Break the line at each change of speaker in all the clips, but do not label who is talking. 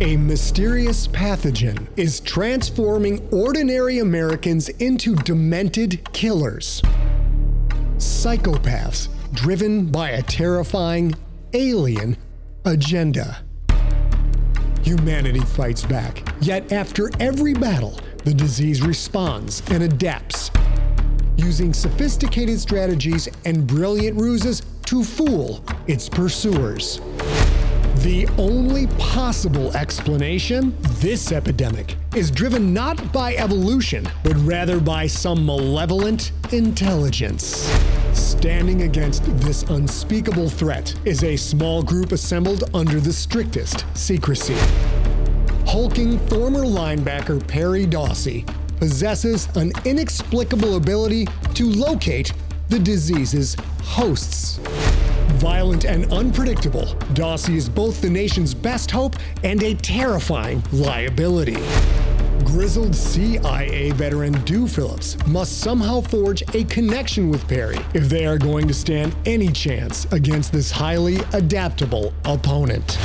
A mysterious pathogen is transforming ordinary Americans into demented killers. Psychopaths driven by a terrifying alien agenda. Humanity fights back, yet after every battle, the disease responds and adapts, using sophisticated strategies and brilliant ruses to fool its pursuers. The only possible explanation this epidemic is driven not by evolution, but rather by some malevolent intelligence. Standing against this unspeakable threat is a small group assembled under the strictest secrecy. Hulking former linebacker Perry Dawsey possesses an inexplicable ability to locate the disease's hosts. Violent and unpredictable, Dawsey is both the nation's best hope and a terrifying liability. Grizzled CIA veteran Dew Phillips must somehow forge a connection with Perry if they are going to stand any chance against this highly adaptable opponent.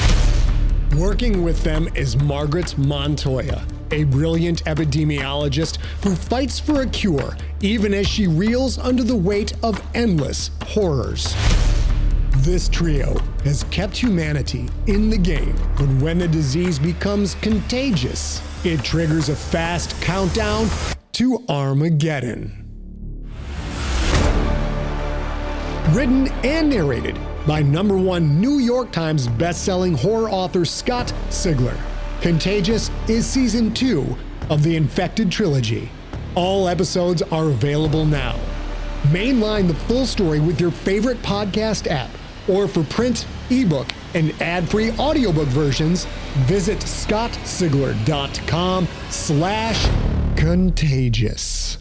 Working with them is Margaret Montoya, a brilliant epidemiologist who fights for a cure even as she reels under the weight of endless horrors. This trio has kept humanity in the game, but when the disease becomes contagious, it triggers a fast countdown to Armageddon. Written and narrated by number one New York Times bestselling horror author Scott Sigler. Contagious is season two of the Infected trilogy. All episodes are available now. Mainline the full story with your favorite podcast app or for print, ebook, and ad-free audiobook versions, visit scottsigler.com slash contagious.